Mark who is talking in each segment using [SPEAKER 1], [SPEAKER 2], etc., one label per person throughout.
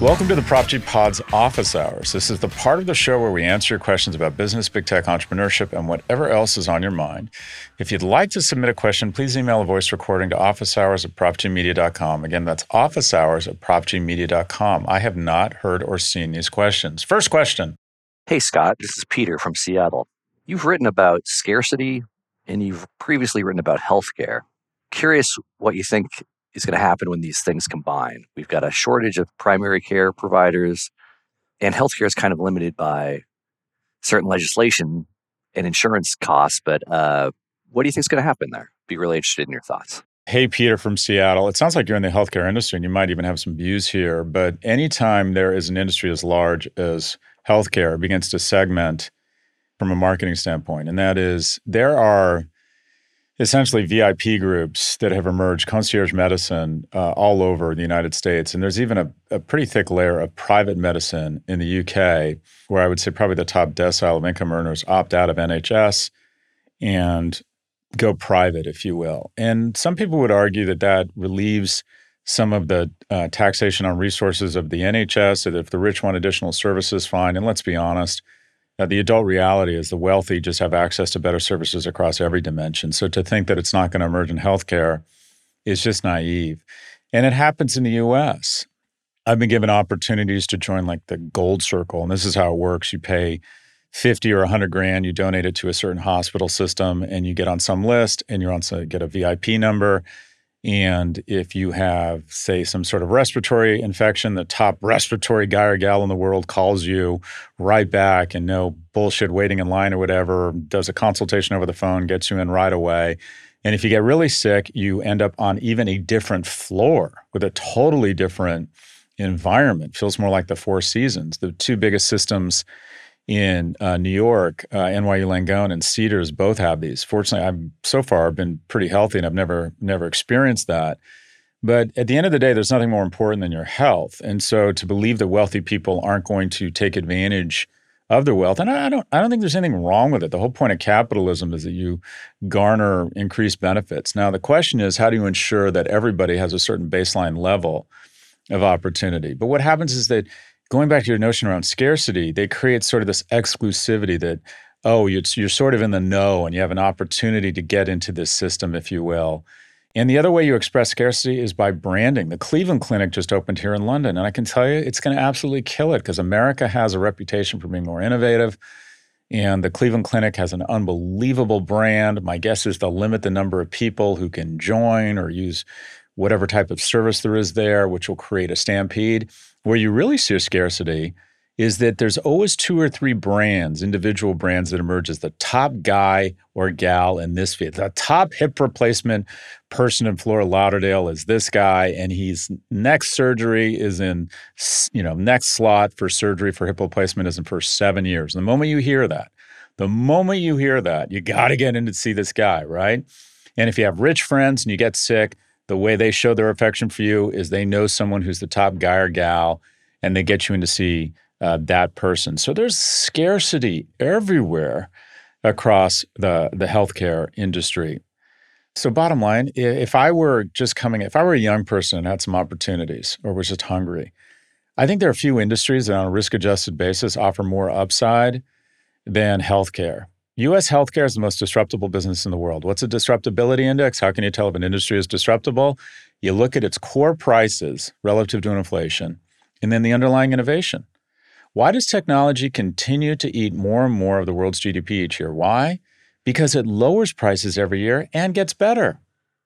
[SPEAKER 1] Welcome to the Prof G Pod's Office Hours. This is the part of the show where we answer your questions about business, big tech, entrepreneurship, and whatever else is on your mind. If you'd like to submit a question, please email a voice recording to officehours at profgmedia.com. Again, that's officehours at profgmedia.com. I have not heard or seen these questions. First question.
[SPEAKER 2] Hey, Scott, this is Peter from Seattle. You've written about scarcity and you've previously written about healthcare. Curious what you think is going to happen when these things combine. We've got a shortage of primary care providers, and healthcare is kind of limited by certain legislation and insurance costs. But uh, what do you think is going to happen there? Be really interested in your thoughts.
[SPEAKER 1] Hey, Peter from Seattle. It sounds like you're in the healthcare industry and you might even have some views here. But anytime there is an industry as large as healthcare, begins to segment from a marketing standpoint. And that is there are essentially VIP groups that have emerged, concierge medicine uh, all over the United States. And there's even a, a, pretty thick layer of private medicine in the UK, where I would say probably the top decile of income earners opt out of NHS and go private, if you will. And some people would argue that that relieves some of the uh, taxation on resources of the NHS, that if the rich want additional services, fine. And let's be honest, the adult reality is the wealthy just have access to better services across every dimension. So to think that it's not going to emerge in healthcare is just naive. And it happens in the US. I've been given opportunities to join like the Gold Circle, and this is how it works. You pay 50 or 100 grand, you donate it to a certain hospital system, and you get on some list and you're on get a VIP number and if you have, say, some sort of respiratory infection, the top respiratory guy or gal in the world calls you right back and no bullshit waiting in line or whatever, does a consultation over the phone, gets you in right away. And if you get really sick, you end up on even a different floor with a totally different environment. Feels more like the Four Seasons. The two biggest systems in uh, New York, uh, NYU Langone and Cedars both have these. Fortunately, I've so far been pretty healthy and I've never never experienced that. But at the end of the day, there's nothing more important than your health. And so to believe that wealthy people aren't going to take advantage of their wealth, and I don't I don't think there's anything wrong with it. The whole point of capitalism is that you garner increased benefits. Now the question is, how do you ensure that everybody has a certain baseline level of opportunity? But what happens is that going back to your notion around scarcity, they create sort of this exclusivity that, oh, you're, you're sort of in the know and you have an opportunity to get into this system, if you will. And the other way you express scarcity is by branding. The Cleveland Clinic just opened here in London. And I can tell you it's going to absolutely kill it because America has a reputation for being more innovative. And the Cleveland Clinic has an unbelievable brand. My guess is they'll limit the number of people who can join or use whatever type of service there is there, which will create a stampede. Where you really see a scarcity is that there's always two or three brands, individual brands that emerge as the top guy or gal in this field. The top hip replacement person in Fort Lauderdale is this guy, and he's next surgery is in, you know, next slot for surgery for hip replacement is in for seven years. The moment you hear that, the moment you hear that, you got to get in to see this guy, right? And if you have rich friends and you get sick, the way they show their affection for you is they know someone who's the top guy or gal and they get you in to see uh, that person. So there's scarcity everywhere across the, the healthcare industry. So, bottom line, if I were just coming, if I were a young person and had some opportunities or was just hungry, I think there are a few industries that on a risk adjusted basis offer more upside than healthcare. US healthcare is the most disruptible business in the world. What's a disruptibility index? How can you tell if an industry is disruptible? You look at its core prices relative to inflation and then the underlying innovation. Why does technology continue to eat more and more of the world's GDP each year? Why? Because it lowers prices every year and gets better.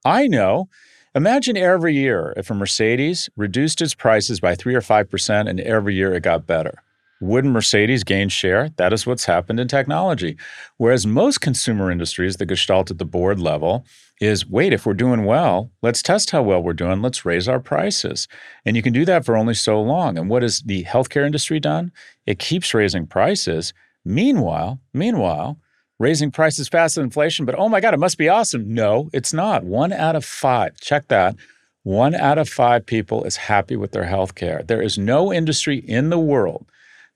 [SPEAKER 1] I know. Imagine every year if a Mercedes reduced its prices by 3 or 5% and every year it got better. Wouldn't Mercedes gain share? That is what's happened in technology. Whereas most consumer industries, the gestalt at the board level, is wait, if we're doing well, let's test how well we're doing. Let's raise our prices. And you can do that for only so long. And what has the healthcare industry done? It keeps raising prices. Meanwhile, meanwhile, raising prices faster than inflation, but oh my God, it must be awesome. No, it's not. One out of five, check that. One out of five people is happy with their healthcare. There is no industry in the world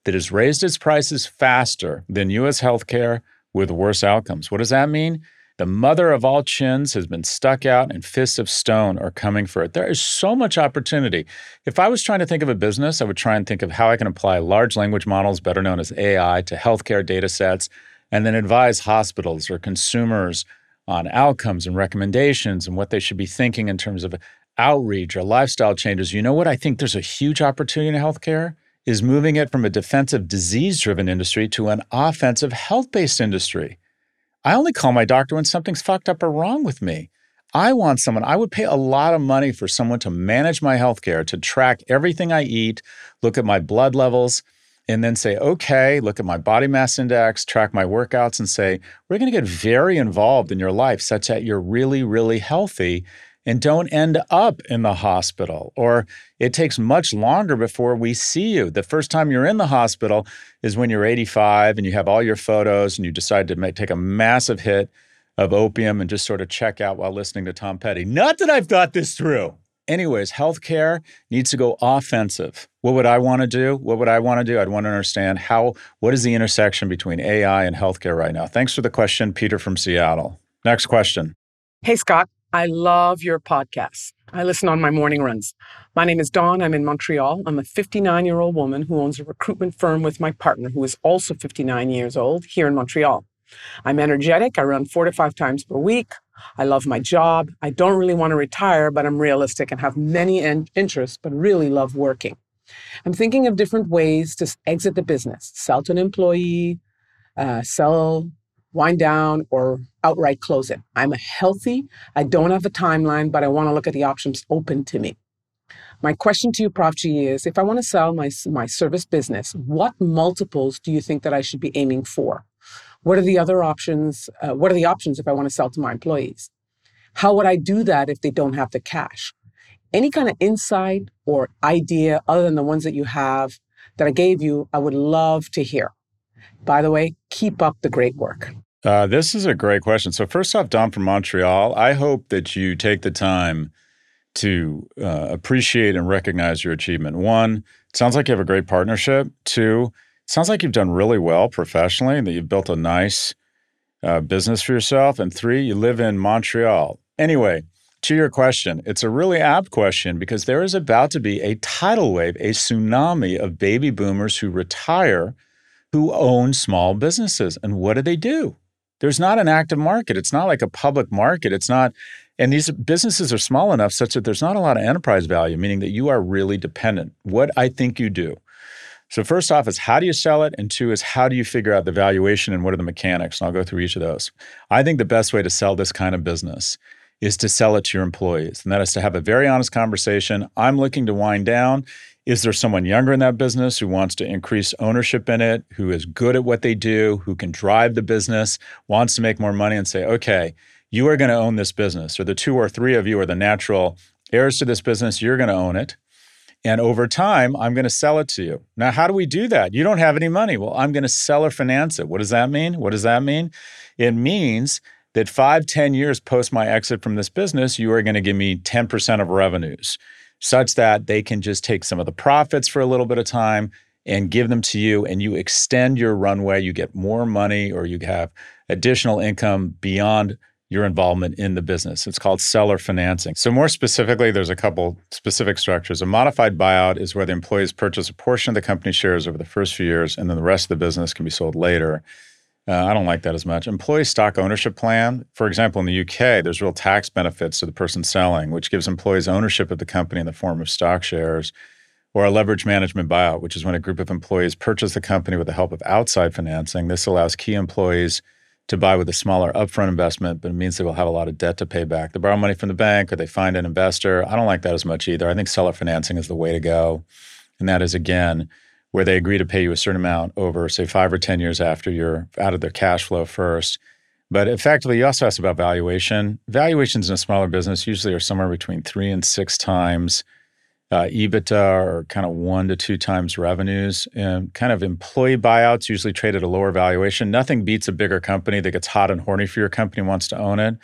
[SPEAKER 1] that has raised its prices faster than US healthcare with worse outcomes. What does that mean? The mother of all chins has been stuck out and fists of stone are coming for it. There is so much opportunity. If I was trying to think of a business, I would try and think of how I can apply large language models, better known as AI, to healthcare data sets, and then advise hospitals or consumers on outcomes and recommendations and what they should be thinking in terms of outreach or lifestyle changes. You know what? I think there's a huge opportunity in healthcare is moving it from a defensive disease driven industry to an offensive health based industry. I only call my doctor when something's fucked up or wrong with me. I want someone, I would pay a lot of money for someone to manage my healthcare, to track everything I eat, look at my blood levels, and then say, okay, look at my body mass index, track my workouts, and say, we're going to get very involved in your life such that you're really, really healthy and don't end up in the hospital. Or it takes much longer before we see you. The first time you're in the hospital is when you're 85 and you have all your photos and you decide to make, take a massive hit of opium and just sort of check out while listening to Tom Petty. Not that I've thought this through. Anyways, healthcare needs to go offensive. What would I want to do? What would I want to do? I'd want to understand how, what is the intersection between AI and healthcare right now? Thanks for the question, Peter from Seattle. Next question.
[SPEAKER 3] Hey, Scott. I love your podcast. I listen on my morning runs. My name is Dawn. I'm in Montreal. I'm a 59 year old woman who owns a recruitment firm with my partner, who is also 59 years old, here in Montreal. I'm energetic. I run four to five times per week. I love my job. I don't really want to retire, but I'm realistic and have many in- interests, but really love working. I'm thinking of different ways to exit the business, sell to an employee, uh, sell wind down, or outright close it. I'm healthy. I don't have a timeline, but I want to look at the options open to me. My question to you, Prof. G, is if I want to sell my, my service business, what multiples do you think that I should be aiming for? What are the other options? Uh, what are the options if I want to sell to my employees? How would I do that if they don't have the cash? Any kind of insight or idea other than the ones that you have that I gave you, I would love to hear. By the way, keep up the great work.
[SPEAKER 1] Uh, this is a great question. So, first off, Dawn from Montreal, I hope that you take the time to uh, appreciate and recognize your achievement. One, it sounds like you have a great partnership. Two, it sounds like you've done really well professionally and that you've built a nice uh, business for yourself. And three, you live in Montreal. Anyway, to your question, it's a really apt question because there is about to be a tidal wave, a tsunami of baby boomers who retire who own small businesses. And what do they do? There's not an active market. It's not like a public market. It's not, and these businesses are small enough such that there's not a lot of enterprise value, meaning that you are really dependent. What I think you do. So, first off, is how do you sell it? And two is how do you figure out the valuation and what are the mechanics? And I'll go through each of those. I think the best way to sell this kind of business is to sell it to your employees. And that is to have a very honest conversation. I'm looking to wind down. Is there someone younger in that business who wants to increase ownership in it, who is good at what they do, who can drive the business, wants to make more money and say, okay, you are going to own this business, or the two or three of you are the natural heirs to this business, you're going to own it. And over time, I'm going to sell it to you. Now, how do we do that? You don't have any money. Well, I'm going to sell or finance it. What does that mean? What does that mean? It means that five, ten years post my exit from this business, you are going to give me 10% of revenues such that they can just take some of the profits for a little bit of time and give them to you and you extend your runway. You get more money or you have additional income beyond your involvement in the business. It's called seller financing. So more specifically there's a couple specific structures. A modified buyout is where the employees purchase a portion of the company shares over the first few years and then the rest of the business can be sold later Uh, I don't like that as much. Employee stock ownership plan, for example, in the UK, there's real tax benefits to the person selling, which gives employees ownership of the company in the form of stock shares, or a leverage management buyout, which is when a group of employees purchase the company with the help of outside financing. This allows key employees to buy with a smaller upfront investment, but it means they will have a lot of debt to pay back. They borrow money from the bank or they find an investor. I don't like that as much either. I think seller financing is the way to go. And that is, again, where they agree to pay you a certain amount over, say, five or 10 years after you're out of their cash flow first. But effectively, you also asked about valuation. Valuations in a smaller business usually are somewhere between three and six times uh, EBITDA or kind of one to two times revenues. And kind of employee buyouts usually trade at a lower valuation. Nothing beats a bigger company that gets hot and horny for your company wants to own it.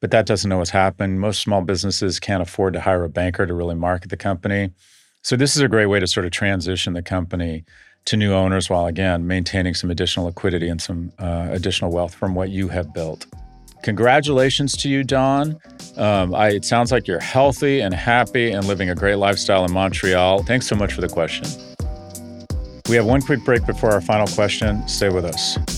[SPEAKER 1] But that doesn't know what's happened. Most small businesses can't afford to hire a banker to really market the company. So this is a great way to sort of transition the company to new owners while again maintaining some additional liquidity and some uh, additional wealth from what you have built. Congratulations to you, Dawn. Um, I, it sounds like you're healthy and happy and living a great lifestyle in Montreal. Thanks so much for the question. We have one quick break before our final question. Stay with us.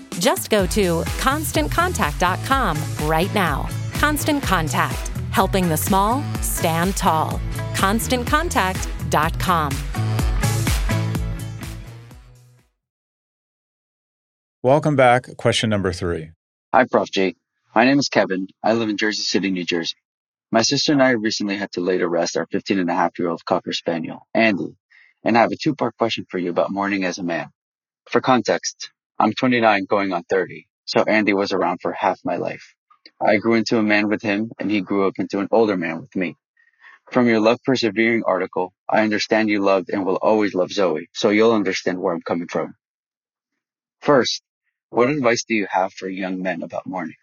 [SPEAKER 4] Just go to constantcontact.com right now. Constant Contact, helping the small stand tall. ConstantContact.com.
[SPEAKER 1] Welcome back. Question number three.
[SPEAKER 5] Hi, Prof. G. My name is Kevin. I live in Jersey City, New Jersey. My sister and I recently had to lay to rest our 15 and a half year old Cocker Spaniel, Andy, and I have a two part question for you about mourning as a man. For context, I'm 29 going on 30, so Andy was around for half my life. I grew into a man with him, and he grew up into an older man with me. From your Love Persevering article, I understand you loved and will always love Zoe, so you'll understand where I'm coming from. First, what advice do you have for young men about mourning?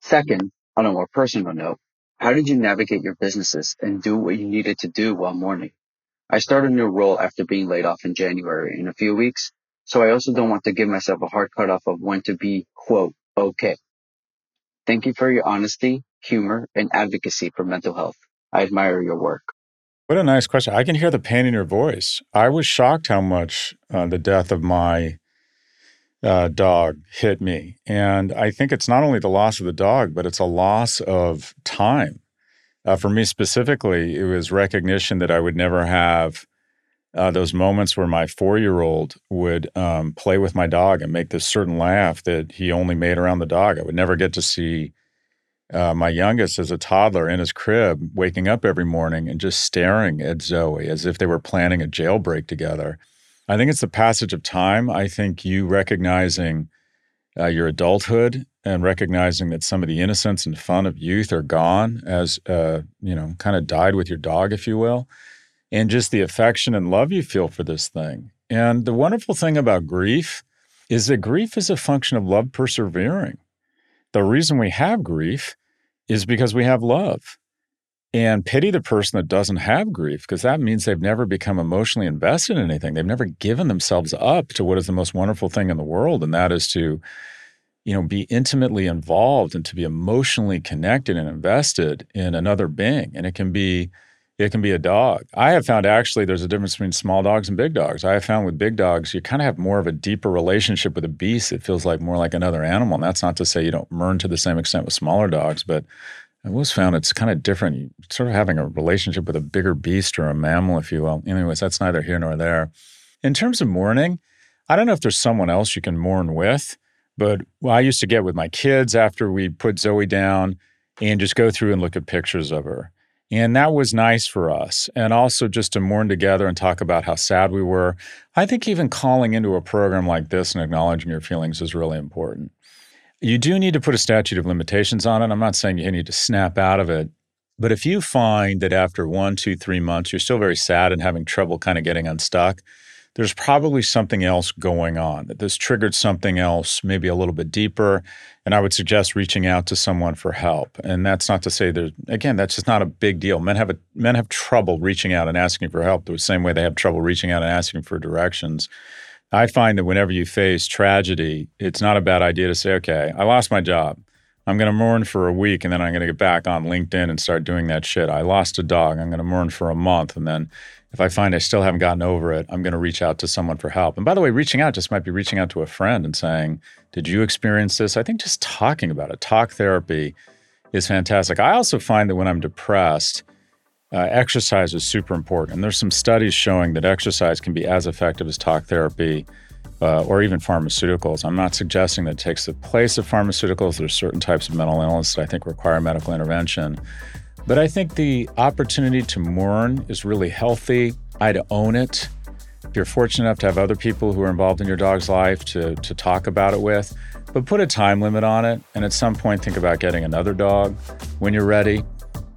[SPEAKER 5] Second, on a more personal note, how did you navigate your businesses and do what you needed to do while mourning? I start a new role after being laid off in January in a few weeks, so I also don't want to give myself a hard cutoff of when to be, quote, okay. Thank you for your honesty, humor, and advocacy for mental health. I admire your work.
[SPEAKER 1] What a nice question. I can hear the pain in your voice. I was shocked how much uh, the death of my uh, dog hit me. And I think it's not only the loss of the dog, but it's a loss of time. Uh, for me specifically, it was recognition that I would never have uh, those moments where my four year old would um, play with my dog and make this certain laugh that he only made around the dog. I would never get to see uh, my youngest as a toddler in his crib, waking up every morning and just staring at Zoe as if they were planning a jailbreak together. I think it's the passage of time. I think you recognizing uh, your adulthood and recognizing that some of the innocence and fun of youth are gone as, uh, you know, kind of died with your dog, if you will and just the affection and love you feel for this thing. And the wonderful thing about grief is that grief is a function of love persevering. The reason we have grief is because we have love. And pity the person that doesn't have grief, because that means they've never become emotionally invested in anything. They've never given themselves up to what is the most wonderful thing in the world, and that is to, you know, be intimately involved and to be emotionally connected and invested in another being. And it can be it can be a dog. I have found actually there's a difference between small dogs and big dogs. I have found with big dogs, you kind of have more of a deeper relationship with a beast. It feels like more like another animal. And that's not to say you don't learn to the same extent with smaller dogs, but I was found it's kind of different. You sort of having a relationship with a bigger beast or a mammal, if you will. Anyways, that's neither here nor there. In terms of mourning, I don't know if there's someone else you can mourn with, but I used to get with my kids after we put Zoe down and just go through and look at pictures of her. And that was nice for us. And also just to mourn together and talk about how sad we were. I think even calling into a program like this and acknowledging your feelings is really important. You do need to put a statute of limitations on it. I'm not saying you need to snap out of it. But if you find that after one, two, three months, you're still very sad and having trouble kind of getting unstuck, there's probably something else going on, that this triggered something else, maybe a little bit deeper. And I would suggest reaching out to someone for help. And that's not to say there's, again, that's just not a big deal. Men have, a, men have trouble reaching out and asking for help the same way they have trouble reaching out and asking for directions. I find that whenever you face tragedy, it's not a bad idea to say, okay, I lost my job. I'm going to mourn for a week and then I'm going to get back on LinkedIn and start doing that shit. I lost a dog. I'm going to mourn for a month. And then if I find I still haven't gotten over it, I'm going to reach out to someone for help. And by the way, reaching out just might be reaching out to a friend and saying, Did you experience this? I think just talking about it, talk therapy is fantastic. I also find that when I'm depressed, uh, exercise is super important. And there's some studies showing that exercise can be as effective as talk therapy uh, or even pharmaceuticals. I'm not suggesting that it takes the place of pharmaceuticals. There's certain types of mental illness that I think require medical intervention. But I think the opportunity to mourn is really healthy. I'd own it. If you're fortunate enough to have other people who are involved in your dog's life to, to talk about it with, but put a time limit on it. And at some point, think about getting another dog when you're ready.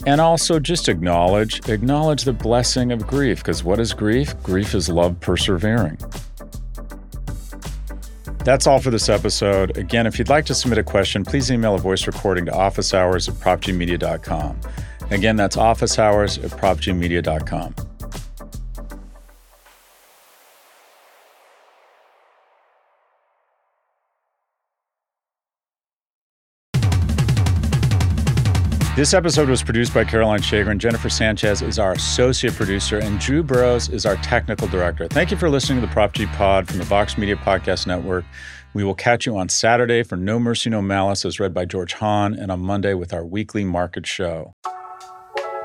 [SPEAKER 1] And also just acknowledge, acknowledge the blessing of grief, because what is grief? Grief is love persevering. That's all for this episode. Again, if you'd like to submit a question, please email a voice recording to officehours at profgmedia.com. Again, that's office hours at profgmedia.com. This episode was produced by Caroline Shagrin. Jennifer Sanchez is our associate producer, and Drew Burrows is our technical director. Thank you for listening to the Prof G Pod from the Vox Media Podcast Network. We will catch you on Saturday for No Mercy, No Malice, as read by George Hahn, and on Monday with our weekly market show.